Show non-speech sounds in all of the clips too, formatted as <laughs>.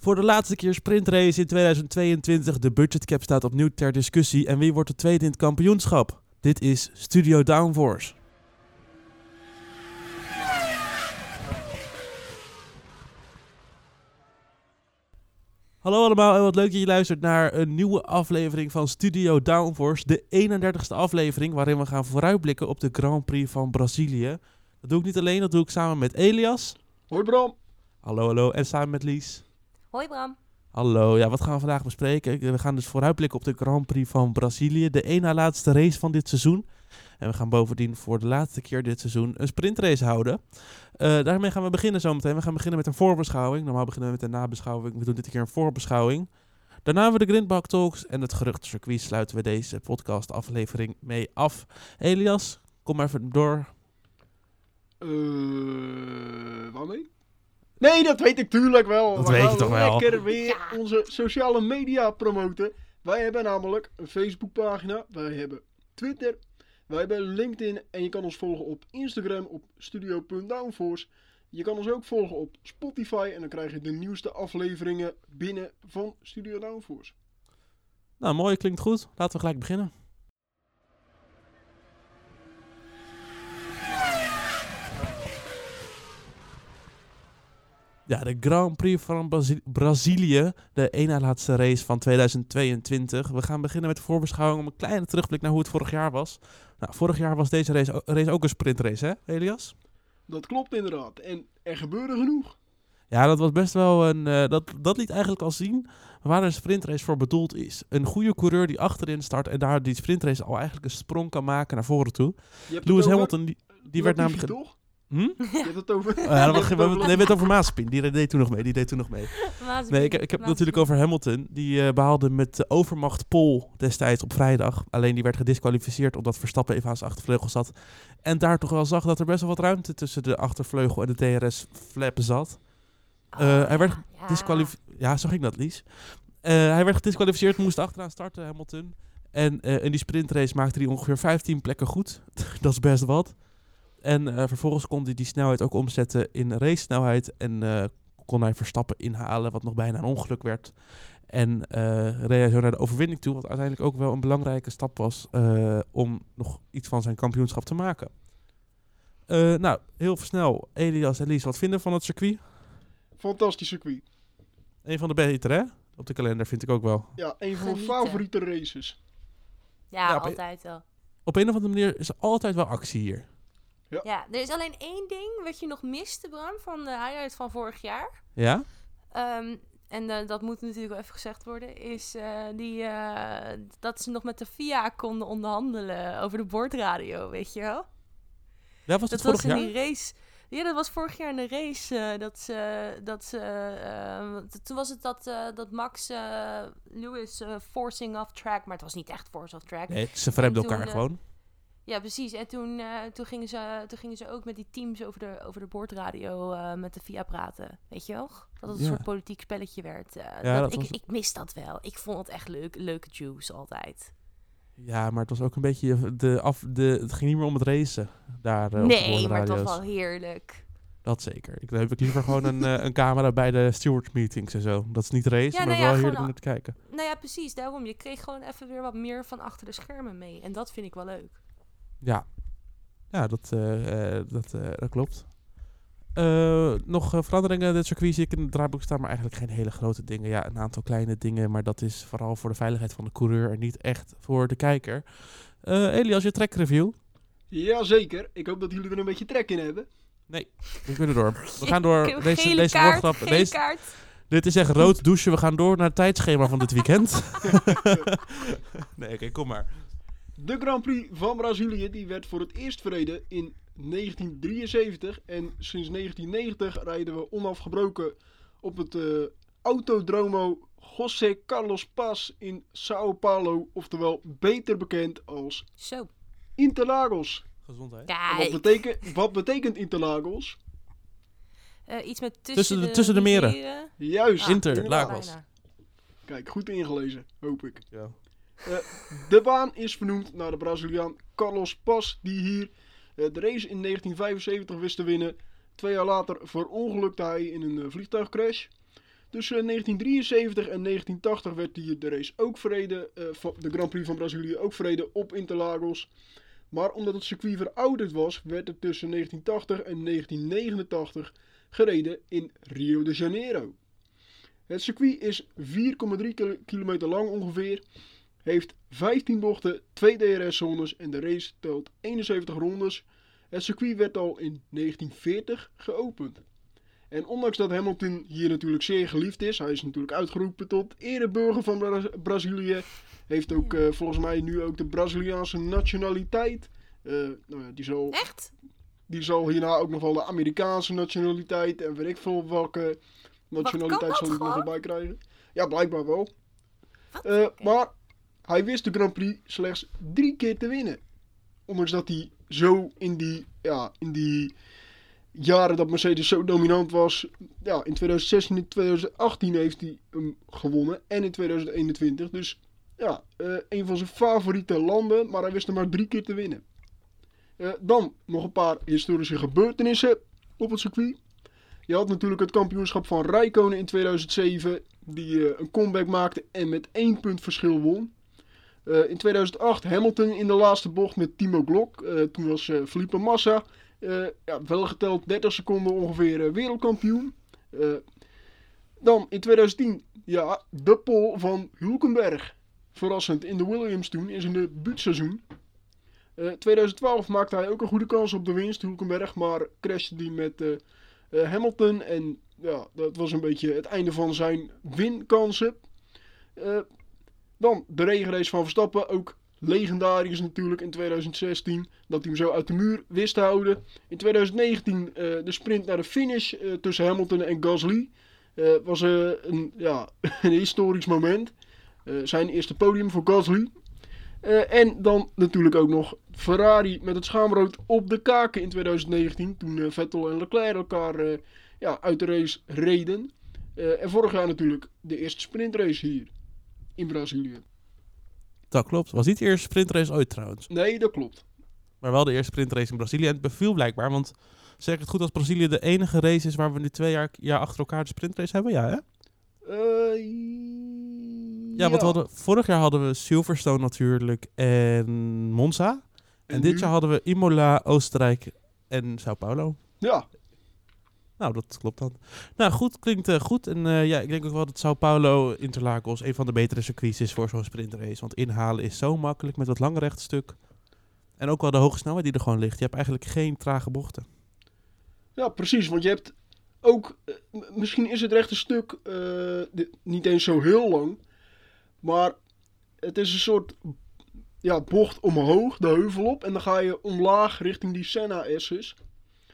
Voor de laatste keer sprintrace in 2022. De budgetcap staat opnieuw ter discussie. En wie wordt de tweede in het kampioenschap? Dit is Studio Downforce. Hallo allemaal en wat leuk dat je luistert naar een nieuwe aflevering van Studio Downforce. De 31ste aflevering waarin we gaan vooruitblikken op de Grand Prix van Brazilië. Dat doe ik niet alleen, dat doe ik samen met Elias. Hoi Bram. Hallo, hallo. En samen met Lies. Hoi Bram. Hallo, ja, wat gaan we vandaag bespreken? We gaan dus vooruitblikken op de Grand Prix van Brazilië, de één na laatste race van dit seizoen. En we gaan bovendien voor de laatste keer dit seizoen een sprintrace houden. Eh, daarmee gaan we beginnen zometeen. We gaan beginnen met een voorbeschouwing. Normaal beginnen we met een nabeschouwing. We doen dit keer een voorbeschouwing. Daarna hebben we de Grindbak Talks en het geruchtencircuit sluiten we deze podcast aflevering mee af. Elias, kom maar even door. Eh, waarmee? Nee, dat weet ik tuurlijk wel. Dat We weet je gaan toch wel. Lekker weer Ja. onze sociale media promoten. Wij hebben namelijk een Facebookpagina. Wij hebben Twitter. Wij hebben LinkedIn. En je kan ons volgen op Instagram op studio.downforce. Je kan ons ook volgen op Spotify. En dan krijg je de nieuwste afleveringen binnen van Studio Downforce. Nou, mooi, klinkt goed. Laten we gelijk beginnen. Ja, de Grand Prix van Brazi- Brazilië, de na laatste race van 2022. We gaan beginnen met de voorbeschouwing om een kleine terugblik naar hoe het vorig jaar was. Nou, vorig jaar was deze race, race ook een sprintrace, hè, Elias? Dat klopt inderdaad. En er gebeurde genoeg. Ja, dat was best wel een. eh, dat, dat liet eigenlijk al zien waar een sprintrace voor bedoeld is. Een goede coureur die achterin start en daar die sprintrace al eigenlijk een sprong kan maken naar voren toe. Lewis Hamilton, die, die werd namelijk. toch? Hm? <laughs> Je hebt het over... Oh, <laughs> ja, dat was, we, nee, we het over Maaspin. Die deed toen nog mee. Die deed toen nog mee. Nee, ik, ik heb het natuurlijk over Hamilton. Die eh, behaalde met de overmacht Pol destijds op vrijdag. Alleen die werd gedisqualificeerd omdat Verstappen even aan zijn achtervleugel zat. En daar toch wel zag dat er best wel wat ruimte tussen de achtervleugel en de DRS-flap zat. Oh, Eh, hij werd Disqualif ja, zo ging dat, Lies. Eh, hij werd gedisqualificeerd, moest achteraan starten, Hamilton. En eh, in die sprintrace maakte hij ongeveer 15 plekken goed. <laughs> dat is best wat. En eh, vervolgens kon hij die snelheid ook omzetten in race-snelheid. En eh, kon hij Verstappen inhalen, wat nog bijna een ongeluk werd. En eh reed hij zo naar de overwinning toe, wat uiteindelijk ook wel een belangrijke stap was eh, om nog iets van zijn kampioenschap te maken. Eh, nou, heel snel, Elias en Lies, wat vinden van het circuit? Fantastisch circuit. Een van de betere, hè? Op de kalender vind ik ook wel. Ja, een van mijn favoriete races. Ja, Ja, op- altijd wel. Op een of andere manier is er altijd wel actie hier. Ja, er is alleen één ding wat je nog miste, Bram, van de highlight van vorig jaar. Ja? Ehm, en eh, dat moet natuurlijk wel even gezegd worden, is eh, die, eh, dat ze nog met de FIA konden onderhandelen over de bordradio, weet je wel? Ja, was Dat het was vorig in jaar? die race. Ja, dat was vorig jaar in de race. dat ze. Dat ze toen was het dat, dat Max Lewis forcing off track. Maar het was niet echt force off track. Nee, ze verremden En toen, elkaar gewoon. Ja, precies. En toen, eh, toen, gingen ze, toen gingen ze ook met die teams over de, over de boordradio eh, met de VIA praten. Weet je wel? Dat het een Ja. soort politiek spelletje werd. eh, Ja, dat, dat ik, was- ik mis dat wel. Ik vond het echt leuk. Leuke juice altijd. Ja, maar het was ook een beetje... De af, de, het ging niet meer om het racen. Daar, nee, maar het was wel heerlijk. Dat zeker. Ik, dan heb ik liever gewoon een, een camera bij de steward meetings en zo. Dat is niet racen, Ja, maar nou ja, wel heerlijk om naar te kijken. Nou ja, precies. Daarom. Je kreeg gewoon even weer wat meer van achter de schermen mee. En dat vind ik wel leuk. Ja. Ja, dat, eh, eh, dat, eh, dat klopt. Eh, nog eh, veranderingen in het circuit zie ik in het draaiboek staan, maar eigenlijk geen hele grote dingen. Ja, een aantal kleine dingen, maar dat is vooral voor de veiligheid van de coureur en niet echt voor de kijker. Eh Elias, je track review. Jazeker. Ik hoop dat jullie er een beetje trek in hebben. We kunnen door. We gaan door. Ik heb een Deze, gele deze kaart, woordgrap. Deze, kaart. dit is echt rood douchen. We gaan door naar het tijdschema van dit weekend. <laughs> nee, oké, kom maar. De Grand Prix van Brazilië die werd voor het eerst verreden in 1973. En sinds 1990 rijden we onafgebroken op het eh, Autodromo José Carlos Paz in Sao Paulo. Oftewel beter bekend als Zo. Interlagos. Gezondheid. Wat, betekent, wat betekent Interlagos? Eh, iets met tussen, Tussen de- tussen de meren. Juist. Ah, Interlagos. Kijk, goed ingelezen, hoop ik. Ja. De baan is vernoemd naar de Braziliaan Carlos Paz, die hier eh, de race in 1975 wist te winnen. Twee jaar later verongelukte hij in een eh, vliegtuigcrash. Tussen 1973 en 1980 werd die, de race ook verreden, eh, de Grand Prix van Brazilië ook verreden op Interlagos. Maar omdat het circuit verouderd was, werd het tussen 1980 en 1989 gereden in Rio de Janeiro. Het circuit is 4,3 kil- kilometer lang ongeveer, heeft 15 bochten, 2 DRS-zones en de race telt 71 rondes. Het circuit werd al in 1940 geopend. En ondanks dat Hamilton hier natuurlijk zeer geliefd is, hij is natuurlijk uitgeroepen tot ereburger van Bra- Brazilië, heeft ook eh, volgens mij nu ook de Braziliaanse nationaliteit. Eh, nou ja, die, zal, Echt? die zal hierna ook nog wel de Amerikaanse nationaliteit en weet ik veel welke nationaliteit zal hij nog erbij krijgen. Ja, blijkbaar wel. Eh. Maar hij wist de Grand Prix slechts drie keer te winnen. Ondanks dat hij zo in die, ja, in die jaren dat Mercedes zo dominant was. Ja, in 2016 en 2018 heeft hij hem gewonnen. En in 2021. Dus ja, eh, een van zijn favoriete landen. Maar hij wist er maar drie keer te winnen. Eh, dan nog een paar historische gebeurtenissen op het circuit. Je had natuurlijk het kampioenschap van Rijkonen in 2007. Die eh, een comeback maakte en met één punt verschil won. Eh, in 2008 Hamilton in de laatste bocht met Timo Glock. Eh, toen was eh, Felipe Massa ja, wel geteld 30 seconden ongeveer wereldkampioen. Dan in 2010 ja, de pole van Hulkenberg. Verrassend in de Williams toen in zijn debuutseizoen. Eh 2012 maakte hij ook een goede kans op de winst, Hulkenberg. Maar crashte die met Hamilton. En ja, dat was een beetje het einde van zijn winkansen. Dan de regenrace van Verstappen. Ook legendarisch natuurlijk in 2016. Dat hij hem zo uit de muur wist te houden. In 2019 eh, de sprint naar de finish eh, tussen Hamilton en Gasly. Eh, was een, ja, <laughs> een historisch moment. Zijn eerste podium voor Gasly. En dan natuurlijk ook nog Ferrari met het schaamrood op de kaken in 2019. Toen Vettel en Leclerc elkaar ja, uit de race reden. En vorig jaar natuurlijk de eerste sprintrace hier in Brazilië. Dat klopt. Was niet de eerste sprintrace ooit trouwens. Nee, dat klopt. Maar wel de eerste sprintrace in Brazilië. En het beviel blijkbaar, want zeg ik het goed als Brazilië de enige race is waar we nu twee jaar, jaar achter elkaar de sprintrace hebben? Ja, hè? Eh, Ja, want we hadden, vorig jaar hadden we Silverstone natuurlijk en Monza. En, En dit nu? jaar hadden we Imola, Oostenrijk en Sao Paulo. Ja, Nou, dat klopt dan. Nou, goed, klinkt eh, goed. En eh, ja, ik denk ook wel dat Sao Paulo Interlagos een van de betere circuits is voor zo'n sprintrace. Want inhalen is zo makkelijk met dat lange rechtstuk. En ook wel de hoge snelheid die er gewoon ligt. Je hebt eigenlijk geen trage bochten. ja, precies. Want je hebt ook, eh, misschien is het rechte stuk niet eens zo heel lang. Maar het is een soort ja, bocht omhoog, de heuvel op. En dan ga je omlaag richting die Senna-S's.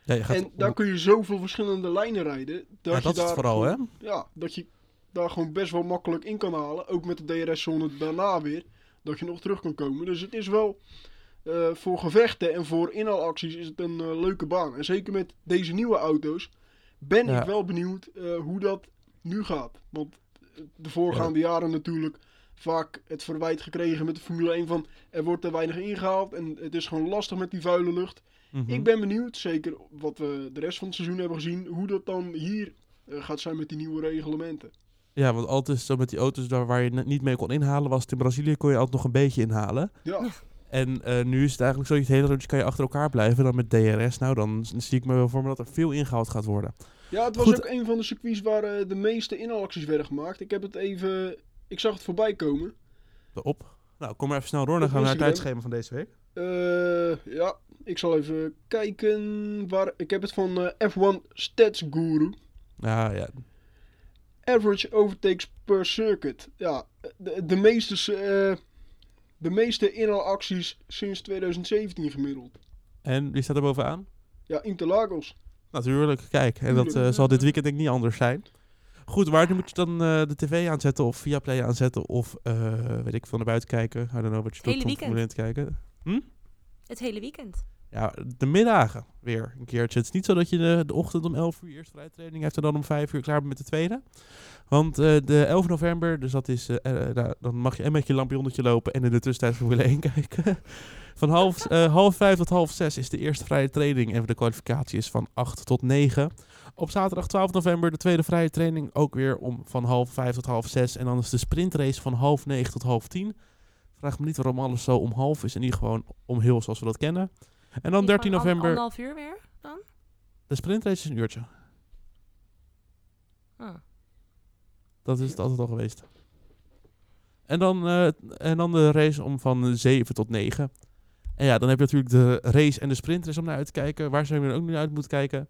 Ja, je gaat En daar kun je zoveel verschillende lijnen rijden. Dat, ja, je dat is daar vooral, hè? Ja, dat je daar gewoon best wel makkelijk in kan halen. Ook met de DRS-zone daarna weer. Dat je nog terug kan komen. Dus het is wel eh, voor gevechten en voor inhaalacties is het een eh, leuke baan. En zeker met deze nieuwe auto's ben Ja. ik wel benieuwd eh, hoe dat nu gaat. Want de voorgaande jaren natuurlijk vaak het verwijt gekregen met de Formule 1 van er wordt te weinig ingehaald en het is gewoon lastig met die vuile lucht. Mhm. Ik ben benieuwd, zeker wat we de rest van het seizoen hebben gezien, hoe dat dan hier eh, gaat zijn met die nieuwe reglementen. Ja, want altijd zo met die auto's daar waar je niet mee kon inhalen, was het in Brazilië kon je altijd nog een beetje inhalen. Ja, En eh, nu is het eigenlijk zo, je het hele rondje kan je achter elkaar blijven. Dan met DRS, nou dan zie ik me wel voor me dat er veel ingehaald gaat worden. ja het was Goed. ook een van de circuits waar eh, de meeste inhaalacties werden gemaakt. Ik heb het even, ik zag het voorbij komen. Op. Nou, kom maar even snel door. Dan gaan we naar het tijdschema van deze week. Eh, ja, ik zal even kijken waar. Ik heb het van eh, F1 Stats Guru. Ja, ja. Average overtakes per circuit. Ja, de, de meeste, eh, de meeste inhaalacties sinds 2017 gemiddeld. En wie staat er bovenaan? Ja, Interlagos. Natuurlijk, kijk. En dat eh, zal dit weekend denk ik niet anders zijn. Goed, waar moet je dan eh, de tv aanzetten of via Play aanzetten of eh, weet ik veel naar buiten kijken? I don't know wat je Hele doet om weekend. Formule 1 te kijken. Het hele weekend. Ja, de middagen weer een keertje. Het is niet zo dat je de, ochtend om 11 uur eerst vrije training heeft en dan om 5 uur klaar bent met de tweede. Want eh, de 11 november, dus dat is, eh, nou, dan mag je en met je lampionnetje lopen en in de tussentijd Formule 1 <laughs> kijken. Van half, half vijf tot half zes is de eerste vrije training en de kwalificatie is van 8 tot 9. Op zaterdag 12 november de tweede vrije training ook weer om van half vijf tot half zes. En dan is de sprintrace van half negen tot half tien. Vraag me niet waarom alles zo om half is en niet gewoon om heel zoals we dat kennen. En dan Niet 13 gewoon an- november, Anderhalf uur weer dan? de sprintrace is een uurtje. Ah. Dat is het altijd al geweest. En dan, eh, en dan de race om van 7 tot 9. En ja, dan heb je natuurlijk de race en de sprintrace om naar uit te kijken. Waar zou je er ook naar uit moeten kijken?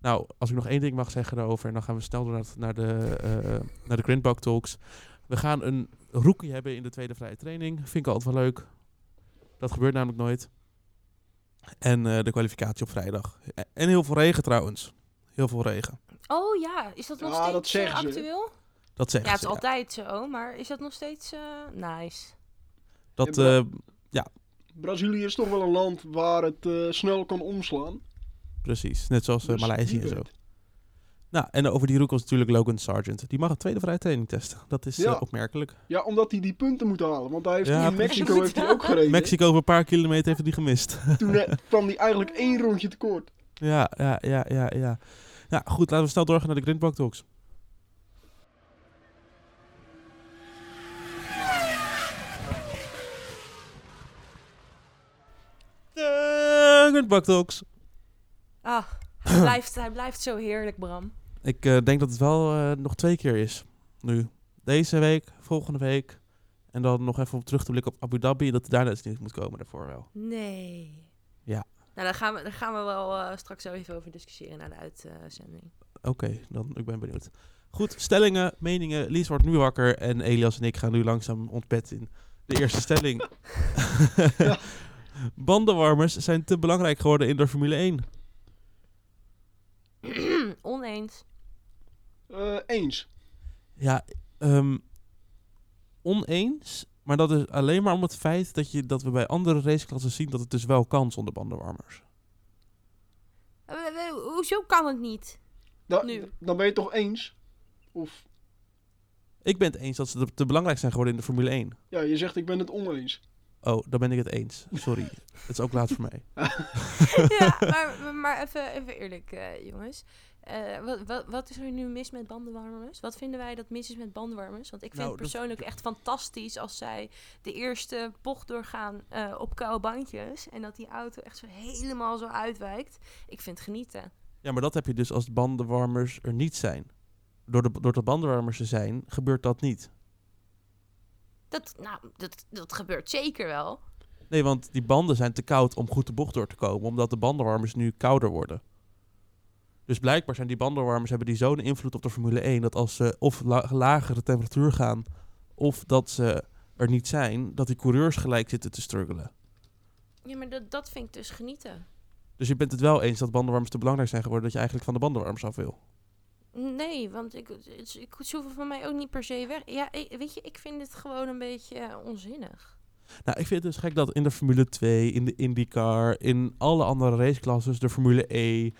Nou, als ik nog één ding mag zeggen daarover, en dan gaan we snel door naar, het- naar de, eh naar de Grindbug Talks. We gaan een rookie hebben in de tweede vrije training. Vind ik altijd wel leuk. Dat gebeurt namelijk nooit. En eh, de kwalificatie op vrijdag. En heel veel regen trouwens. Heel veel regen. Oh ja, is dat nog Ja, steeds dat eh, ze. actueel? Dat zeggen Ja, het is ze, altijd zo, maar is dat nog steeds eh, nice? Dat, Ja, Brazilië is toch wel een land waar het eh, snel kan omslaan. precies. Net zoals Dus Maleisië en zo. Nou, en over die rookies natuurlijk Logan Sargent. Die mag een tweede vrije training testen. Dat is Ja. eh, opmerkelijk. Ja, omdat hij die punten moet halen. Want hij heeft Ja, in. Mexico heeft hij ook gereden. Mexico over een paar kilometer heeft hij die gemist. <laughs> Toen eh, kwam hij eigenlijk één rondje tekort. ja, ja, ja, ja, ja. Ja, goed. Laten we snel doorgaan naar de Grindbug Talks. De Talks. Ah, hij <clears throat> blijft, hij blijft zo heerlijk, Bram. Ik eh, denk dat het wel eh, nog twee keer is. Nu. Deze week, volgende week. En dan nog even om terug te blikken op Abu Dhabi. Dat daarna iets nieuws moet komen daarvoor wel. Nee. Ja. Nou, daar gaan we, daar gaan we wel eh, straks zo even over discussiëren na de uitzending. Oké, dan ik ben benieuwd. Goed, stellingen, meningen. Lies wordt nu wakker en Elias en ik gaan nu langzaam ons bed in. De eerste stelling. <laughs> <laughs> Bandenwarmers zijn te belangrijk geworden in de Formule 1. <clears throat> Oneens. Eh, eens. Ja, ehm, oneens. Maar dat is alleen maar om het feit dat, je, dat we bij andere raceklassen zien dat het dus wel kan zonder bandenwarmers. Eh, hoezo kan het niet? Da- Nu. Dan ben je toch eens? Of, Ik ben het eens dat ze te- te belangrijk zijn geworden in de Formule 1. ja, je zegt ik ben het oneens. Oh, dan ben ik het eens. Sorry. het is ook laat voor mij. <laughs> ja, <laughs> maar, maar even, even eerlijk, eh, jongens. Eh, wat, wat, wat is er nu mis met bandenwarmers? Wat vinden wij dat mis is met bandenwarmers? Want ik vind Nou, het persoonlijk echt fantastisch als zij de eerste bocht doorgaan eh, op koude bandjes. En dat die auto echt zo helemaal zo uitwijkt. Ik vind het genieten. Ja, maar dat heb je dus als de bandenwarmers er niet zijn. Door de, door de bandenwarmers te zijn, gebeurt dat niet. Dat, nou, dat, dat gebeurt zeker wel. Nee, want die banden zijn te koud om goed de bocht door te komen, omdat de bandenwarmers nu kouder worden. Dus blijkbaar zijn die bandenwarmers hebben die zo'n invloed op de Formule 1 dat als ze of la- lagere temperatuur gaan, of dat ze er niet zijn, dat die coureurs gelijk zitten te struggelen. Ja, maar dat, dat vind ik dus genieten. Dus je bent het wel eens dat bandenwarmers te belangrijk zijn geworden, dat je eigenlijk van de bandenwarmers af wil. Nee, want ik, het, ik, ze hoeven van mij ook niet per se weg. Ja, ik- weet je, ik vind het gewoon een beetje eh, onzinnig. Nou, ik vind het dus gek dat in de Formule 2, in de IndyCar, in alle andere raceklasses, de Formule E,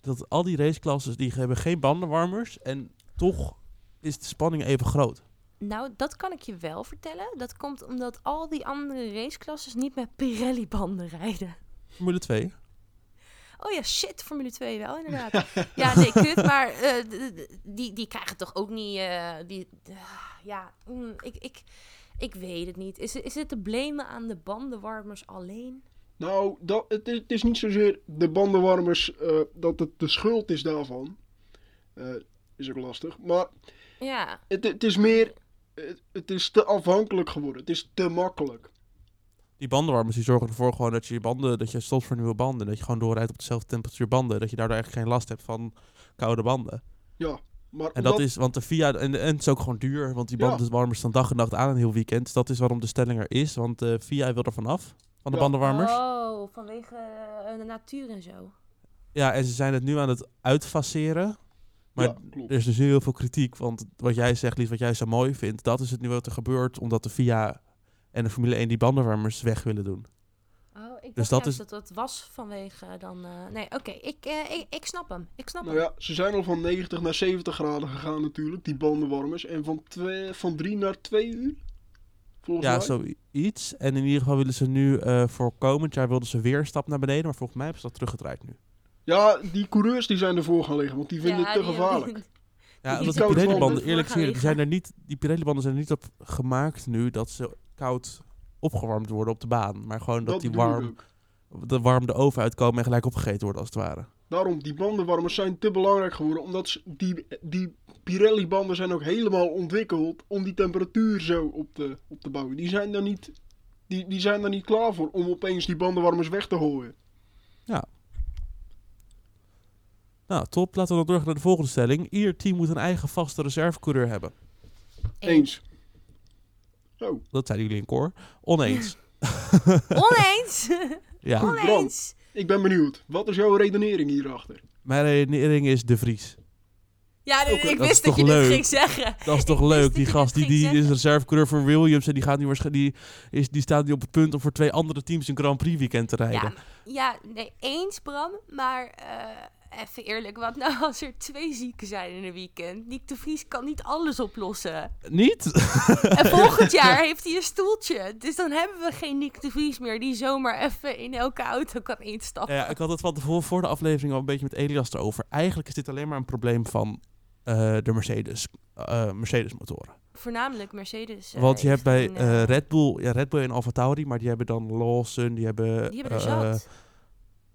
dat al die raceklasses die hebben geen bandenwarmers en toch is de spanning even groot. Nou, dat kan ik je wel vertellen. Dat komt omdat al die andere raceklasses niet met Pirelli-banden rijden. Formule 2. Oh ja, shit, Formule 2 wel, inderdaad. <laughs> ja, nee, kut, maar eh, die, die krijgen toch ook niet... eh, die, ah, ja, mm, ik, ik, ik weet het niet. Is, is het te blamen aan de bandenwarmers alleen? Nou, dat, het, is, het is niet zozeer de bandenwarmers eh, dat het de schuld is daarvan. Is ook lastig. Maar Ja, het, het is meer, het, het is te afhankelijk geworden. Het is te makkelijk. Die bandenwarmers die zorgen ervoor gewoon dat je je banden, dat je stopt voor nieuwe banden, dat je gewoon doorrijdt op dezelfde temperatuur banden, dat je daardoor eigenlijk geen last hebt van koude banden. Ja, maar En dat omdat- is, want de VIA, en, en het is ook gewoon duur, want die Ja. bandenwarmers staan dag en nacht aan een heel weekend. Dus dat is waarom de stelling er is, want de VIA wil er vanaf, van de Ja. bandenwarmers. Oh, vanwege eh, de natuur en zo. Ja, en ze zijn het nu aan het uitfaceren. Maar ja, er is dus heel veel kritiek. Want wat jij zegt, Lies, wat jij zo mooi vindt, dat is het nu wat er gebeurt. Omdat de VIA en de Formule 1 die bandenwarmers weg willen doen. Oh, ik, Dus dacht dat is... dat dat was vanwege dan... eh, nee, oké, ik, eh, ik, ik snap hem. Ik snap Nou hem. ja, ze zijn al van 90 naar 70 graden gegaan natuurlijk, die bandenwarmers. En van, twee, van 3 naar 2 uur? Volgens Ja, zoiets. En in ieder geval willen ze nu eh, voor komend jaar wilden ze weer een stap naar beneden. Maar volgens mij hebben ze dat teruggedraaid nu. Ja, die coureurs die zijn ervoor gaan liggen, want die vinden Ja, het te die- gevaarlijk. <laughs> die- Ja, omdat die banden Pirelli-banden, eerlijk gezegd, die, zijn er niet, die Pirelli-banden zijn er niet op gemaakt nu dat ze koud opgewarmd worden op de baan. Maar gewoon dat, dat die warm, de warm de oven uitkomen en gelijk opgegeten worden als het ware. Daarom, die bandenwarmers zijn te belangrijk geworden, omdat ze- die, die Pirelli-banden zijn ook helemaal ontwikkeld om die temperatuur zo op te, op te bouwen. Die zijn, daar niet, die, die zijn daar niet klaar voor om opeens die bandenwarmers weg te gooien. Nou, top. Laten we dan doorgaan naar de volgende stelling. Ieder team moet een eigen vaste reservecoureur hebben. Eens. Oh, Dat zeiden jullie in koor. Oneens. <laughs> Oneens! <laughs> ja, Goed. Oneens! ik ben benieuwd. Wat is jouw redenering hierachter? mijn redenering is De Vries. Ja, nee, ik wist is dat je toch dit leuk? ging zeggen. Dat is toch leuk? Die gast die, die is reservecoureur voor Williams en die, gaat nu waarschijnlijk, die, is, die staat nu op het punt om voor twee andere teams een Grand Prix weekend te rijden. Ja, ja, nee, eens Bram, maar eh, even eerlijk, wat nou <laughs> als er twee zieken zijn in een weekend? Nick de Vries kan niet alles oplossen. Niet? En <laughs> volgend jaar heeft hij een stoeltje, dus dan hebben we geen Nick de Vries meer die zomaar even in elke auto kan instappen. Ja, ik had het van tevoren voor de aflevering al een beetje met Elias erover. Eigenlijk is dit alleen maar een probleem van eh, de Mercedes, eh, Mercedes motoren. Voornamelijk Mercedes. eh, Want je hebt bij een, Red Bull, ja, Red Bull en Alfa Tauri, maar die hebben dan Lawson, die hebben, Die hebben er zat.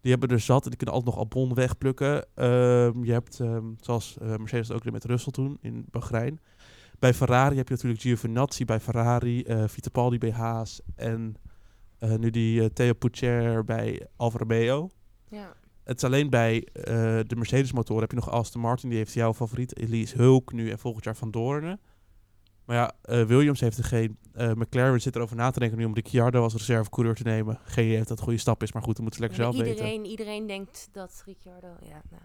Die hebben er zat en die kunnen altijd nog Albon wegplukken. Ehm, je hebt, ehm, zoals eh, Mercedes ook deed met Russell toen in Bahrein. Bij Ferrari heb je natuurlijk Giovinazzi bij Ferrari, eh Fittipaldi bij Haas en eh, nu die Theo Pourchaire bij Alfa Romeo. ja. Het is alleen bij de Mercedes motor heb je nog Aston Martin, die heeft jouw favoriet Elise Hulk nu en volgend jaar Van Doornen. Maar ja, eh, Williams heeft er geen. eh, McLaren zit erover na te denken nu om Ricciardo als reservecoureur te nemen. Geen idee of dat een goede stap is, maar goed, dan moeten ze lekker zelf weten. iedereen, iedereen denkt dat Ricciardo... Ja, nou,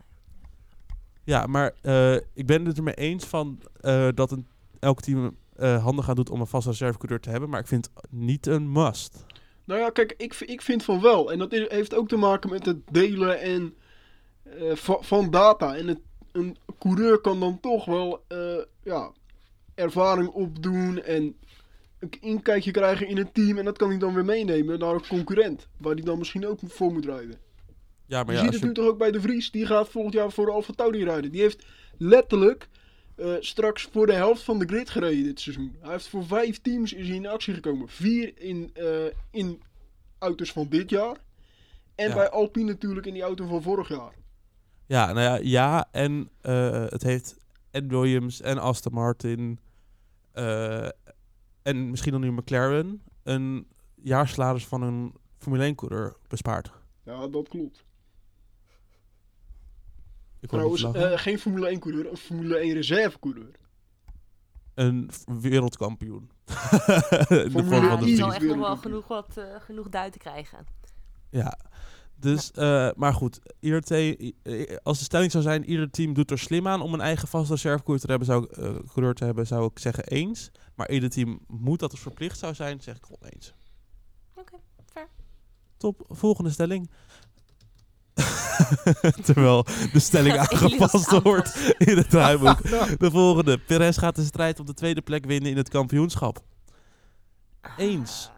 Ja, maar eh, ik ben het ermee eens van eh, dat een, elk team eh handig aan doet om een vaste reservecoureur te hebben, maar ik vind het niet een must. Nou ja, kijk, ik, ik vind van wel. En dat is, heeft ook te maken met het delen en, eh, va- van data. En het, een coureur kan dan toch wel eh, ja, ervaring opdoen en een inkijkje krijgen in het team. En dat kan hij dan weer meenemen naar een concurrent. Waar hij dan misschien ook voor moet rijden. Ja, maar je ja, ziet als het je, nu toch ook bij de Vries. Die gaat volgend jaar voor de Alfa Tauri rijden. Die heeft letterlijk eh, straks voor de helft van de grid gereden dit seizoen. Hij heeft voor vijf teams is hij in actie gekomen. Vier in, eh, in auto's van dit jaar. En Ja. bij Alpine natuurlijk in die auto van vorig jaar. ja, nou ja, ja en eh, het heeft en Williams en Aston Martin en misschien dan nu McLaren een jaarsalaris van een Formule 1-coureur bespaard. Ja, dat klopt. Ik Trouwens, eh, geen Formule 1 coureur, een Formule 1 reservecoureur. een v- wereldkampioen. <laughs> In de vorm Formule van de die zal Vries. echt nog wel genoeg, wat, eh, genoeg duit te krijgen. Ja. Dus, eh, maar goed, ieder te- als de stelling zou zijn, ieder team doet er slim aan om een eigen vaste reservecoureur te hebben, zou, ik, eh, coureur te hebben, zou ik zeggen eens. Maar ieder team moet dat dus verplicht zou zijn, zeg ik oneens. Oké, fair. Top, volgende stelling. <laughs> Terwijl de stelling <laughs> aangepast wordt in het draaiboek. De volgende. Perez gaat de strijd om de tweede plek winnen in het kampioenschap. Eens.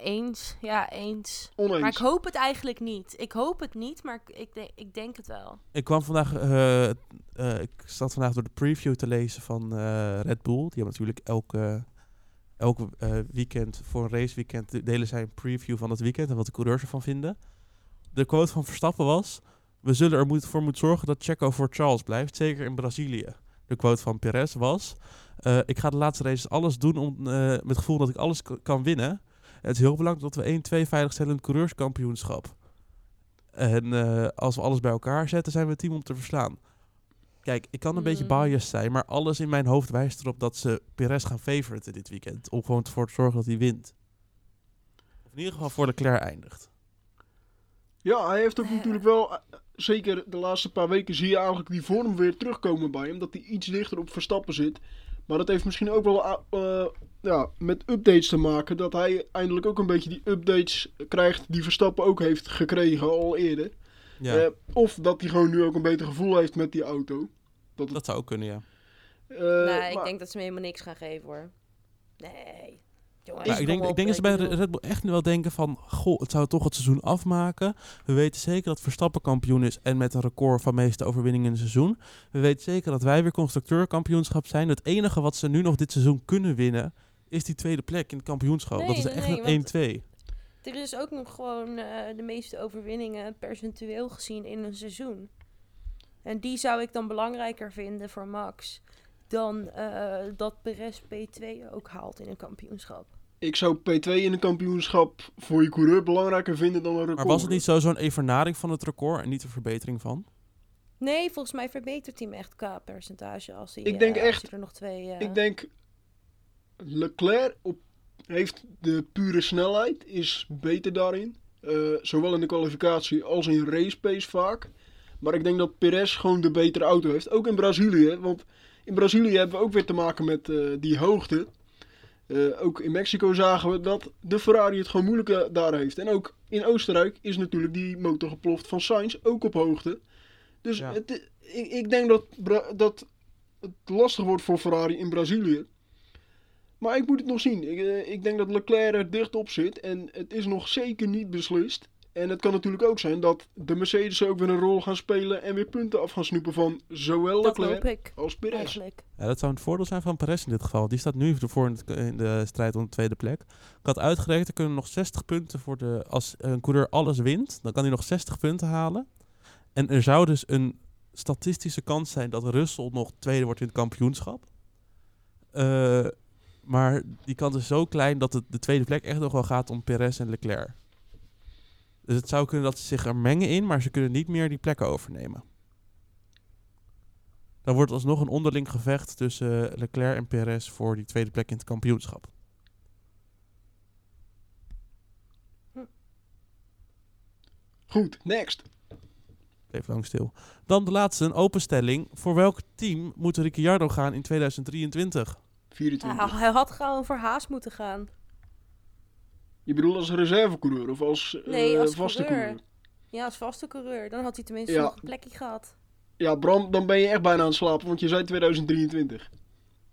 Eens, ja, eens. Oneens. Maar ik hoop het eigenlijk niet. Ik hoop het niet, maar ik, ik, denk, ik denk het wel. Ik kwam vandaag, eh, eh, ik zat vandaag door de preview te lezen van eh, Red Bull. Die hebben natuurlijk elke, elke eh, weekend, voor een raceweekend, delen zij een preview van het weekend en wat de coureurs ervan vinden. De quote van Verstappen was, we zullen er moet, voor moeten zorgen dat Checo voor Charles blijft, zeker in Brazilië. De quote van Perez was, eh, ik ga de laatste races alles doen om, eh, met het gevoel dat ik alles kan winnen. Het is heel belangrijk dat we 1-2 veiligstellen in het coureurskampioenschap. En eh, als we alles bij elkaar zetten, zijn we het team om te verslaan. Kijk, ik kan een beetje Mm. biased zijn, maar alles in mijn hoofd wijst erop dat ze Perez gaan favoriten dit weekend. Om gewoon ervoor te zorgen dat hij wint. Of in ieder geval voor de Leclerc eindigt. Ja, hij heeft ook natuurlijk wel... eh, zeker de laatste paar weken zie je eigenlijk die vorm weer terugkomen bij hem. Dat hij iets dichter op Verstappen zit. Maar dat heeft misschien ook wel eh, ja, met updates te maken. Dat hij eindelijk ook een beetje die updates krijgt die Verstappen ook heeft gekregen al eerder. Ja, Eh, of dat hij gewoon nu ook een beter gevoel heeft met die auto. Dat het, dat zou ook kunnen, ja. eh, nee, ik maar- denk dat ze me helemaal niks gaan geven hoor. Nee. Jongens, Maar ik, denk, ik denk dat ze bij Red Bull echt wel denken van... Goh, het zou toch het seizoen afmaken. We weten zeker dat Verstappen kampioen is en met een record van meeste overwinningen in een seizoen. We weten zeker dat wij weer constructeurkampioenschap zijn. Het enige wat ze nu nog dit seizoen kunnen winnen... is die tweede plek in het kampioenschap. Nee, dat is echt nee, een want- 1-2. Er is ook nog gewoon eh, de meeste overwinningen percentueel gezien in een seizoen. En die zou ik dan belangrijker vinden voor Max dan eh, dat Perez P2 ook haalt in een kampioenschap. Ik zou P2 in een kampioenschap voor je coureur belangrijker vinden dan een record. Maar was het niet zo zo'n evenaring van het record en niet een verbetering van? Nee, volgens mij verbetert hij hem echt qua percentage als hij, Ik denk eh, als echt- hij er nog twee... eh, Ik denk, Leclerc op, heeft de pure snelheid, is beter daarin. Eh, zowel in de kwalificatie als in race pace vaak. Maar ik denk dat Perez gewoon de betere auto heeft. Ook in Brazilië. Want in Brazilië hebben we ook weer te maken met eh, die hoogte. Eh, ook in Mexico zagen we dat de Ferrari het gewoon moeilijk eh, daar heeft. En ook in Oostenrijk is natuurlijk die motor geploft van Sainz, ook op hoogte. Dus Ja. het, ik, ik denk dat, dat het lastig wordt voor Ferrari in Brazilië. Maar ik moet het nog zien. Ik, eh, ik denk dat Leclerc er dicht op zit. En het is nog zeker niet beslist. En het kan natuurlijk ook zijn dat de Mercedes ook weer een rol gaan spelen. En weer punten af gaan snoepen van zowel dat Leclerc als Perez. eigenlijk. Ja, dat zou een voordeel zijn van Perez in dit geval. Die staat nu ervoor in, het- in de strijd om de tweede plek. Ik had uitgerekend, er kunnen nog 60 punten voor de... Als een coureur alles wint, dan kan hij nog 60 punten halen. En er zou dus een statistische kans zijn dat Russell nog tweede wordt in het kampioenschap. Eh, maar die kans is zo klein dat het de tweede plek echt nog wel gaat om Perez en Leclerc. Dus het zou kunnen dat ze zich er mengen in, maar ze kunnen niet meer die plekken overnemen. Dan wordt alsnog een onderling gevecht tussen Leclerc en Perez voor die tweede plek in het kampioenschap. Goed, next. Even lang stil. Dan de laatste, een openstelling. Voor welk team moet Ricciardo gaan in 2023? 24. Hij, hij had gewoon voor Haas moeten gaan. Je bedoelt als reservecoureur of als, eh, Nee, als vaste coureur. coureur? Ja, als vaste coureur. Dan had hij tenminste Ja. nog een plekje gehad. Ja, Bram, dan ben je echt bijna aan het slapen, want je zei 2023.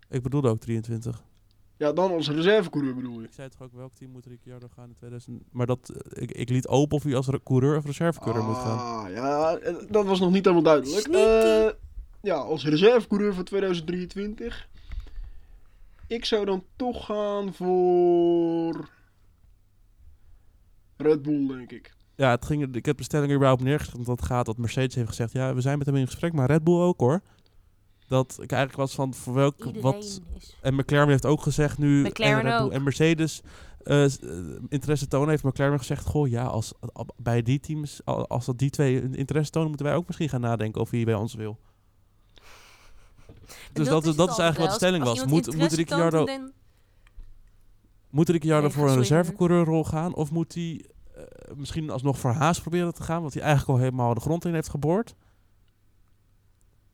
Ik bedoelde ook 23. Ja, dan als reservecoureur bedoel je. Ik zei toch ook welk team moet Ricciardo gaan in 2000... Maar dat, eh, ik, ik liet open of hij als re- coureur of reservecoureur moet gaan. Ah, ja, eh, dat was nog niet helemaal duidelijk. Sneaky. Ja, als reservecoureur voor 2023. Ik zou dan toch gaan voor Red Bull, denk ik. Ja, het ging, ik heb de stelling er überhaupt neergezet. Want dat gaat dat Mercedes heeft gezegd... Ja, we zijn met hem in gesprek, maar Red Bull ook hoor. Dat ik eigenlijk was van voor welk... Iedereen Wat, is... En McLaren heeft ook gezegd nu. McLaren en, Red Bull- ook. en Mercedes eh, eh, interesse tonen, heeft McLaren gezegd: Goh, ja, als, al- bij die teams, al- als dat die twee een interesse tonen, moeten wij ook misschien gaan nadenken of wie bij ons wil. Dus dat, is dat, is eigenlijk wat de stelling was. Moet, moet, Ricciardo, dan- moet Ricciardo voor een ga swingen. reservecoureur gaan? Of moet hij eh, misschien alsnog voor Haas proberen te gaan? Want hij eigenlijk al helemaal de grond in heeft geboord.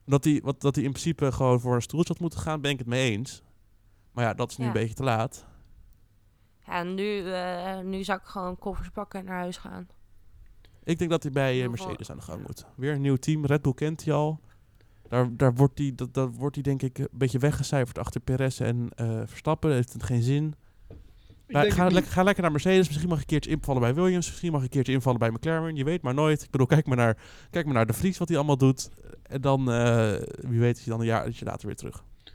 Dat hij, wat, dat hij in principe gewoon voor een stoeltje had moeten gaan, ben ik het mee eens. Maar ja, dat is nu Ja. een beetje te laat. Ja, nu, eh, nu zou ik gewoon koffers pakken en naar huis gaan. Ik denk dat hij bij eh, Mercedes aan de gang moet. Weer een nieuw team. Red Bull kent hij al. Daar, daar wordt hij, dat, dat wordt hij denk ik een beetje weggecijferd achter Perez en eh, Verstappen. heeft het geen zin. Ik ga, ga lekker naar Mercedes. Misschien mag je een keertje invallen bij Williams. Misschien mag je een keertje invallen bij McLaren. Je weet maar nooit. Ik bedoel, kijk maar naar, kijk maar naar de Vries wat hij allemaal doet. En dan, eh, wie weet, is hij dan een jaartje later weer terug. Ik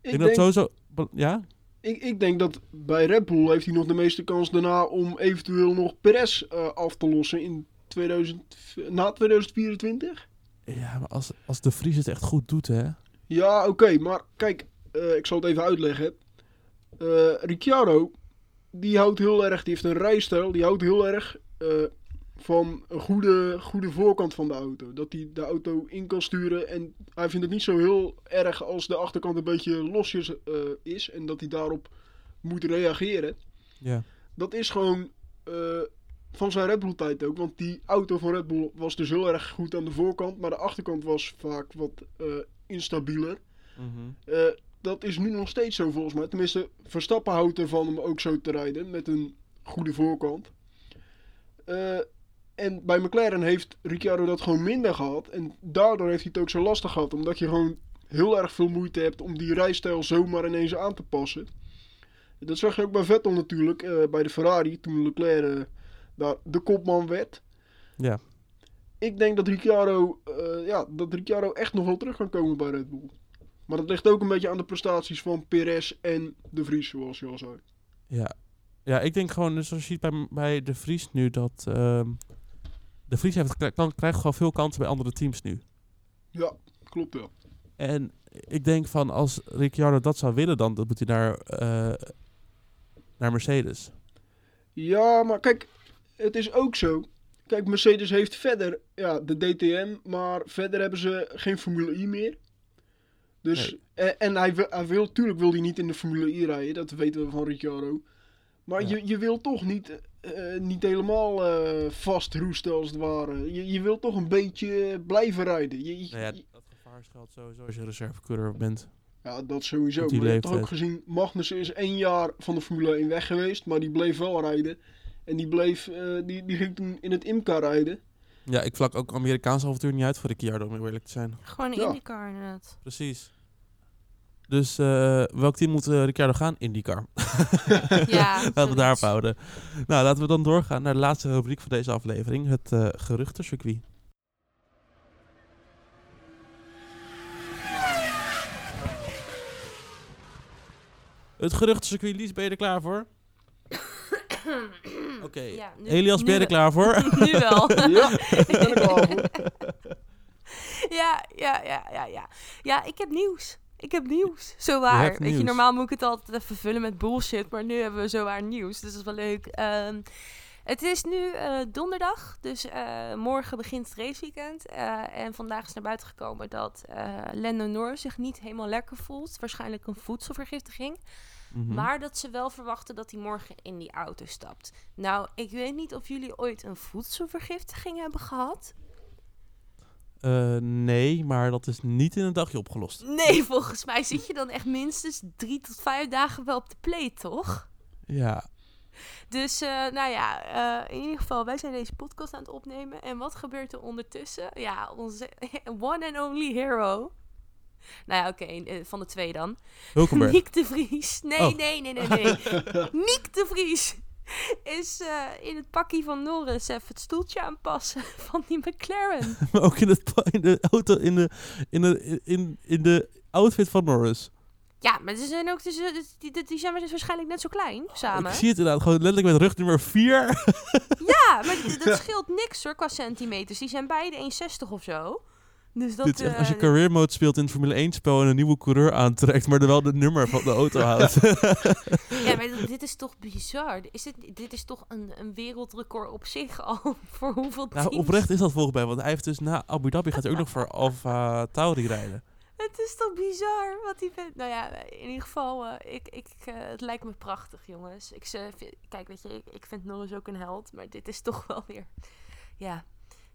Ik denk denk, dat sowieso... Ja? ik, ik denk dat bij Red Bull heeft hij nog de meeste kans daarna om eventueel nog Perez eh, af te lossen in 2000, na 2024. Ja, maar als, als de Vries het echt goed doet, hè. Ja, oké, maar kijk, eh, ik zal het even uitleggen. Eh Ricciardo, die houdt heel erg, die heeft een rijstijl, die houdt heel erg eh, van een goede, goede voorkant van de auto. Dat hij de auto in kan sturen en hij vindt het niet zo heel erg als de achterkant een beetje losjes is en dat hij daarop moet reageren. Ja. Dat is gewoon van zijn Red Bull tijd ook. Want die auto van Red Bull was dus heel erg goed aan de voorkant. Maar de achterkant was vaak wat eh, instabieler. Mhm. Eh, dat is nu nog steeds zo volgens mij. Tenminste, Verstappen houdt ervan om ook zo te rijden. Met een goede voorkant. Eh, en bij McLaren heeft Ricciardo dat gewoon minder gehad. En daardoor heeft hij het ook zo lastig gehad. Omdat je gewoon heel erg veel moeite hebt om die rijstijl zomaar ineens aan te passen. Dat zag je ook bij Vettel natuurlijk. bij de Ferrari toen Leclerc daar de kopman werd. Ja. Ik denk dat Ricciardo, eh, ja, dat Ricciardo echt nog wel terug kan komen bij Red Bull. Maar dat ligt ook een beetje aan de prestaties van Perez en De Vries, zoals je al zei. Ja. ja, ik denk gewoon, dus als je ziet bij, bij De Vries nu, dat... ehm, de Vries heeft, kan, krijgt gewoon veel kansen bij andere teams nu. Ja, klopt wel. En ik denk van, als Ricciardo dat zou willen, dan dan moet hij naar, eh, naar Mercedes. Ja, maar kijk, het is ook zo. Kijk, Mercedes heeft verder ja, de DTM, maar verder hebben ze geen Formule I meer. Dus, Nee. en, en hij, wil, hij wil, tuurlijk wil hij niet in de Formule I rijden, dat weten we van Ricciardo. Maar Ja. je, je wil toch niet, eh, niet helemaal eh vastroesten als het ware. Je, je wil toch een beetje blijven rijden. Je, je- Nou ja, dat gevaar schuilt sowieso als je reservecoureur bent. Ja, dat sowieso. Maar je hebt toch ook gezien, Magnussen is één jaar van de Formule 1 weg geweest, maar die bleef wel rijden. En die, bleef, eh, die, die ging toen in het IMCA rijden. Ja, ik vlak ook Amerikaans avontuur niet uit voor Ricciardo, om eerlijk te zijn. Gewoon een Ja. IndyCar inderdaad. Precies. Dus eh, welk team moet eh, Ricciardo gaan? IndyCar. <laughs> Ja, <laughs> Laten we daarop houden. Nou, laten we dan doorgaan naar de laatste rubriek van deze aflevering. Het eh geruchtencircuit. Het geruchtencircuit. Lies, ben je er klaar voor? Oké. Ja, nu- Elias, ben je er klaar voor? <laughs> Nu wel. <laughs> Ja, ik ben er voor. <laughs> Ja, ja, ja, ja, ja. Ja, ik heb nieuws. Ik heb nieuws. Zo waar. Weet je, normaal moet ik het altijd even vullen met bullshit, maar nu hebben we zo waar nieuws. Dus dat is wel leuk. Ehm, het is nu eh, donderdag, dus eh, morgen begint het raceweekend. Eh, en vandaag is naar buiten gekomen dat Lando Norris zich niet helemaal lekker voelt. Waarschijnlijk een voedselvergiftiging. Mhm. Maar dat ze wel verwachten dat hij morgen in die auto stapt. Nou, ik weet niet of jullie ooit een voedselvergiftiging hebben gehad. Eh, nee, maar dat is niet in een dagje opgelost. Nee, volgens mij zit je dan echt minstens drie tot vijf dagen wel op de plate, toch? Ja. Dus, eh, nou ja, eh, in ieder geval, wij zijn deze podcast aan het opnemen. En wat gebeurt er ondertussen? Ja, onze <laughs> one and only hero. <laughs> Nou ja, oké, eh, van de twee dan. Hulkenberg. <laughs> Nick de Vries. Nee, Oh. nee, nee, nee, nee. <laughs> Nick de Vries is eh, in het pakje van Norris even het stoeltje aanpassen van die McLaren. maar ook in, het, in de auto, in de, in de, in, in de outfit van Norris. Ja, maar ze zijn ook, dus, eh, die, die- die zijn waarschijnlijk net zo klein samen. Ik zie het inderdaad gewoon letterlijk met rug nummer 4. Ja, maar dat scheelt niks hoor qua centimeters. Die zijn beide 1,60 of zo. Dus dat... Dit is echt als je eh, career mode speelt in het Formule 1 spel en een nieuwe coureur aantrekt, maar er wel de nummer van de auto <laughs> houdt. Ja, <laughs> maar dit- is toch bizar. Is dit, dit is toch een, een wereldrecord op zich <laughs> al voor hoeveel teams? nou, oprecht is dat volgens mij, want hij heeft dus na Abu Dhabi gaat hij ook nog voor Alfa Tauri rijden. Het is toch bizar wat die vindt. Nou ja, in ieder geval, eh, ik, ik, eh, het lijkt me prachtig, jongens. Ik, vind- kijk, weet je, ik, ik vind Norris ook een held, maar dit is toch wel weer... Ja,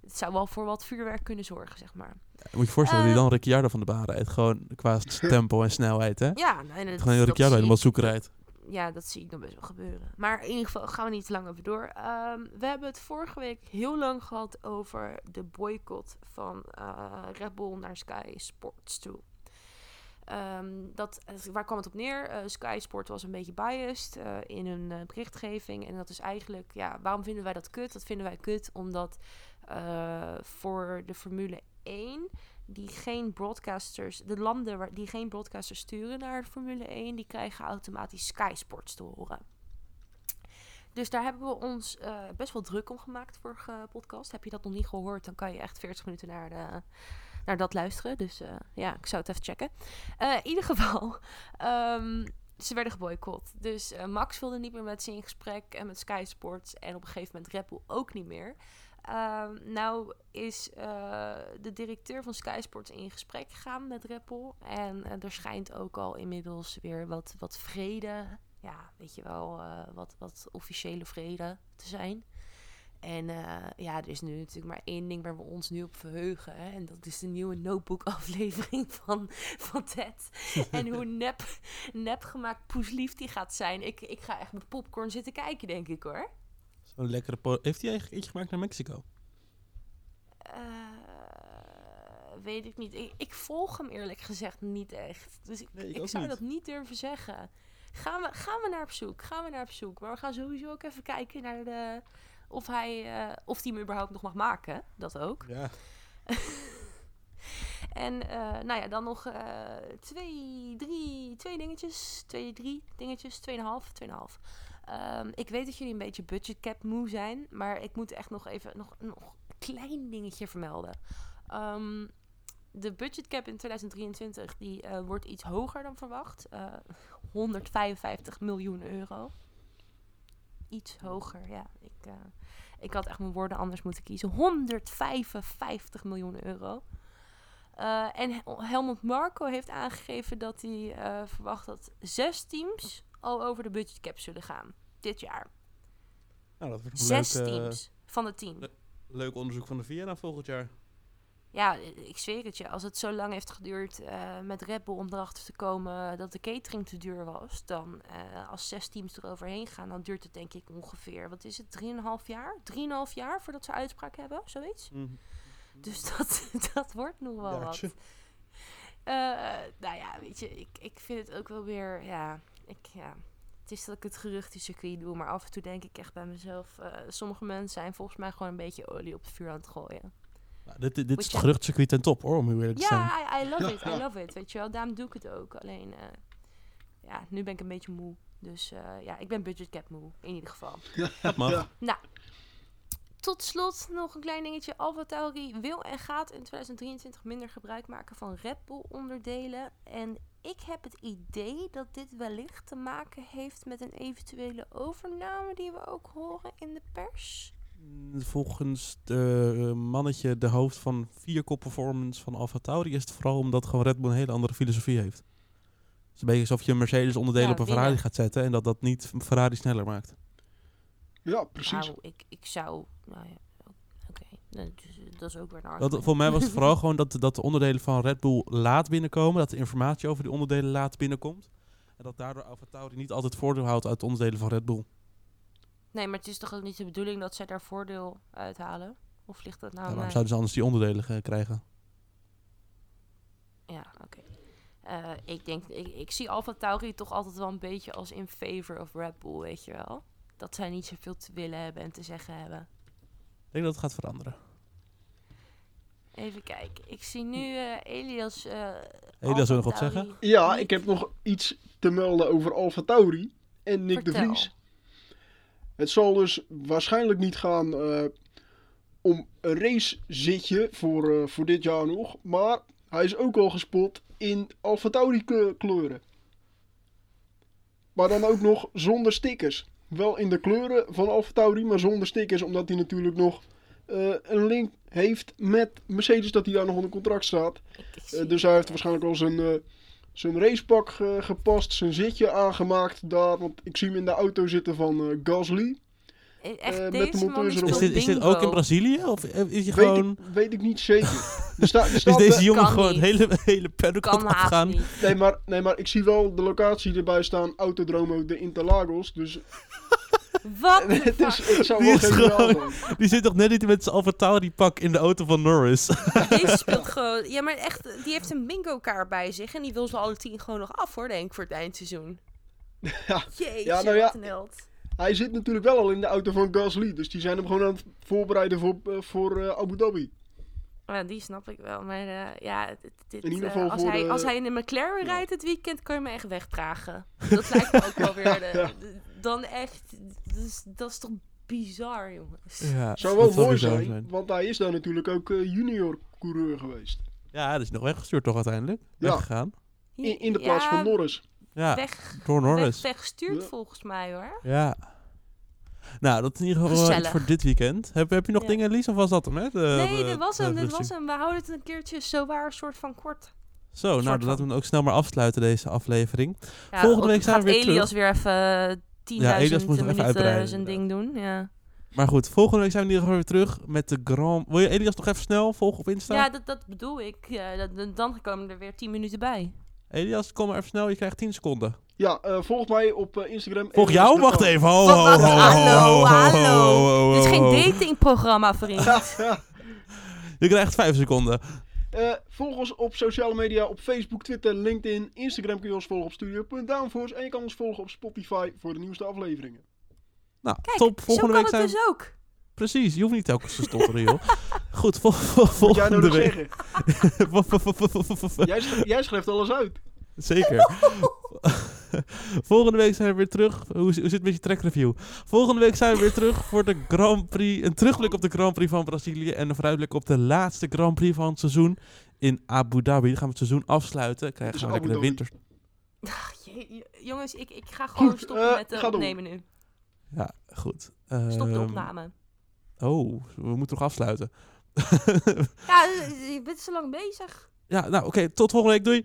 het zou wel voor wat vuurwerk kunnen zorgen, zeg maar. Moet je voorstellen dat Eh. hij dan Ricciardo van de baan rijdt, gewoon qua <laughs> tempo en snelheid, hè? Ja, nee, dat, Gewoon Ricciardo helemaal zoek rijdt. ja, dat zie ik nog best wel gebeuren. Maar in ieder geval gaan we niet te lang over door. Ehm, we hebben het vorige week heel lang gehad over de boycott van eh, Red Bull naar Sky Sports toe. Ehm, dat, waar kwam het op neer? Eh, Sky Sport was een beetje biased eh, in hun berichtgeving. En dat is eigenlijk, ja, waarom vinden wij dat kut? Dat vinden wij kut omdat eh, voor de Formule 1 die geen broadcasters, de landen die geen broadcasters sturen naar de Formule 1, die krijgen automatisch Sky Sports te horen. Dus daar hebben we ons eh, best wel druk om gemaakt, vorige podcast. Heb je dat nog niet gehoord, dan kan je echt 40 minuten naar, de, naar dat luisteren. Dus eh, ja, ik zou het even checken. In ieder geval, <laughs> ehm, ze werden geboycott. Dus Max wilde niet meer met ze in gesprek en met Sky Sports. En op een gegeven moment Bull ook niet meer. Ehm, nou is eh, de directeur van Sky Sports in gesprek gegaan met Bull. En eh, er schijnt ook al inmiddels weer wat, wat vrede, ja, weet je wel, eh, wat, wat officiële vrede te zijn. En ja, er is nu natuurlijk maar één ding waar we ons nu op verheugen. Hè? En dat is de nieuwe notebook-aflevering <laughs> van, van Ted. <laughs> en hoe nep, nep gemaakt poeslief die gaat zijn. Ik, ik ga echt met popcorn zitten kijken, denk ik hoor. Lekkere... po- Heeft hij eigenlijk eentje gemaakt naar Mexico? Eh, weet ik niet. Ik, ik volg hem eerlijk gezegd niet echt. Dus ik, Nee, ik zou niet. dat niet durven zeggen. Gaan we, gaan we naar op zoek? Gaan we naar op zoek? Maar we gaan sowieso ook even kijken naar de, of hij eh, of die hem überhaupt nog mag maken. Dat ook. Ja. <laughs> En eh, nou ja, dan nog eh, twee, drie, twee dingetjes. Twee, drie dingetjes. Tweeënhalf, tweeënhalf. Ehm ik weet dat jullie een beetje budgetcap moe zijn. Maar ik moet echt nog even nog, nog een klein dingetje vermelden. Ehm, de budgetcap in 2023 die, eh, wordt iets hoger dan verwacht. Eh 155 miljoen euro. Iets hoger, ja. Ik, eh, ik had echt mijn woorden anders moeten kiezen. 155 miljoen euro. En Hel- Helmut Marko heeft aangegeven dat hij verwacht dat zes teams al over de budgetcap zullen gaan. Dit jaar. Nou, dat wordt een Zes leuk, eh, teams van de tien. le- leuk onderzoek van de VIA volgend jaar. Ja, ik zweer het je. Als het zo lang heeft geduurd eh, met Red Bull om erachter te komen dat de catering te duur was, dan eh, als zes teams eroverheen gaan, dan duurt het denk ik ongeveer, wat is het, 3,5 jaar? 3,5 jaar voordat ze uitspraak hebben, zoiets. Mhm. Dus dat, <laughs> dat wordt nog wel Ja, wat. Eh, nou ja, weet je, ik, ik vind het ook wel weer, ja, ik, ja. Het is dat ik het geruchtencircuit doe, maar af en toe denk ik echt bij mezelf, eh, sommige mensen zijn volgens mij gewoon een beetje olie op het vuur aan het gooien. Nou, dit, dit is het geruchtcircuit ten top, hoor, om heel eerlijk te zijn. Ja, I, I love Ja, it, I ja. love it, weet je wel. Daarom doe ik het ook. Alleen, eh, ja, nu ben ik een beetje moe. Dus eh, ja, ik ben budgetcap moe, in ieder geval. <laughs> Dat mag. Ja. Tot slot nog een klein dingetje. Alfa Tauri wil en gaat in 2023 minder gebruik maken van Red Bull onderdelen. En ik heb het idee dat dit wellicht te maken heeft met een eventuele overname die we ook horen in de pers. Volgens de eh, mannetje, de hoofd van Vierkop Performance van Alfa Tauri, is het vooral omdat gewoon Red Bull een hele andere filosofie heeft. Het is een beetje alsof je een Mercedes onderdelen Ja, op een winnen. Ferrari gaat zetten en dat dat niet Ferrari sneller maakt. Ja, precies. Nou, ik, ik zou... Nou ja, oké. Nou, dus, Dat is ook weer een Dat, voor mij was het <laughs> vooral gewoon dat, dat de onderdelen van Red Bull laat binnenkomen, dat de informatie over die onderdelen laat binnenkomt. En dat daardoor Alfa Tauri niet altijd voordeel houdt uit de onderdelen van Red Bull. Nee, maar het is toch ook niet de bedoeling dat zij daar voordeel uithalen? Of ligt dat nou Ja, waarom zouden ze anders die onderdelen eh, krijgen? Ja, oké. Eh, ik denk, ik, ik zie Alfa Tauri toch altijd wel een beetje als in favor of Red Bull, weet je wel? Dat zij niet zoveel te willen hebben en te zeggen hebben. Ik denk dat het gaat veranderen. Even kijken. Ik zie nu eh, Elias. eh Elias wil nog wat zeggen? Ja, ik heb nog iets te melden over Alfa Tauri en Nick de. Vries. Het zal dus waarschijnlijk niet gaan eh, om een racezitje voor, eh, voor dit jaar nog. Maar hij is ook al gespot in Alfa Tauri kleur- kleuren. Maar dan ook nog zonder stickers. Wel in de kleuren van Alfa Tauri, maar zonder stickers. Omdat hij natuurlijk nog eh, een link heeft met Mercedes dat hij daar nog onder contract staat. Eh, dus hij heeft waarschijnlijk al zijn, eh, zijn racepak ge- gepast, zijn zitje aangemaakt daar. Want ik zie hem in de auto zitten van eh, Gasly. eh. Echt, eh, met de monteurs is erop. Is toch dit, is dit ook in Brazilië? Of eh, is je Weet gewoon... ik, weet ik niet zeker. Er sta, er <laughs> Is deze jongen Kan gewoon het niet. hele, hele paddock afgaan? niet. nee, maar, nee, maar ik zie wel de locatie erbij staan, Autodromo de Interlagos. Dus Wat <laughs> het, is, fuck? het zou Die is gewoon-. Die zit toch net niet met zijn Alfa pak in de auto van Norris? Deze <laughs> speelt gewoon... Ja, maar echt, die heeft een bingo kaart bij zich. En die wil ze alle tien gewoon nog af, hoor, denk ik, voor het eindseizoen. <laughs> Ja. Jeetje, Ja, nou ja. wat een held. Hij zit natuurlijk wel al in de auto van Gasly. Dus die zijn hem gewoon aan het voorbereiden voor, eh, voor eh, Abu Dhabi. Ja, die snap ik wel. Maar eh, ja, dit, dit, In ieder geval als, voor hij, de- als hij in de McLaren Ja. rijdt het weekend, kan je me echt wegdragen. Dat lijkt me ook wel weer... De, Ja. de- dan echt... Dus, dat is toch bizar, jongens. Ja, Zou wel dat mooi bizar zijn, want hij is daar natuurlijk ook eh, junior coureur geweest. Ja, dat is nog weggestuurd toch uiteindelijk? Ja. Weggegaan. In, in de plaats Ja, van Norris. Ja, Weg, door Norris. weg, weggestuurd Ja. volgens mij, hoor. Ja. Nou, dat is in ieder geval voor dit weekend. Heb, heb je nog Ja. dingen, Lies, of was dat hem? Hè? De- nee, dit was hem, dit rusting. was hem. We houden het een keertje zo waar, een soort van kort. Zo, nou, dan laten we hem ook snel maar afsluiten, deze aflevering. Ja, Volgende week zijn we weer Elias weer even 10.000 Ja, Elias moet nog even minuten uitbreiden, zijn ding doen. Ja. Maar goed, volgende week zijn we in ieder geval weer terug met de Grand... Wil je Elias nog even snel volgen op Insta? Ja, dat, dat bedoel ik. Ja, dat- dat- dan komen er weer 10 minuten bij. Elias, kom maar even snel. Je krijgt 10 seconden. Ja, eh, volg mij op eh, Instagram. Volg Elias jou? Wacht even. Ho, ho, ho, hallo, ho, ho, hallo. ho, ho, Dit is geen datingprogramma, vriend. <laughs> Je krijgt 5 seconden. Eh, volg ons op sociale media op Facebook, Twitter, LinkedIn, Instagram kun je ons volgen op studio.downforce. En je kan ons volgen op Spotify voor de nieuwste afleveringen. Nou, Kijk, top. zo Volgende kan week het zijn dus ook. Precies, je hoeft niet telkens te stotteren, joh. <laughs> Goed, vol, vol- jij nou volgende nog week. zeggen? Jij, jij schrijft alles uit. Zeker. <laughs> <laughs> Volgende week zijn we weer terug. Hoe, hoe zit het met je track review? Volgende week zijn we weer terug voor de Grand Prix. Een terugblik op de Grand Prix van Brazilië. En een vooruitblik op de laatste Grand Prix van het seizoen in Abu Dhabi. Dan gaan we het seizoen afsluiten. Krijgen Dus we lekker de winter. Ach, jongens, ik, ik ga gewoon Goed, stoppen eh, met uh, door. opnemen nu. Ja, goed. Stop de Ehm, opname. Oh, we moeten nog afsluiten. Ja, je bent zo lang bezig. ja, nou oké. tot volgende week. Doei.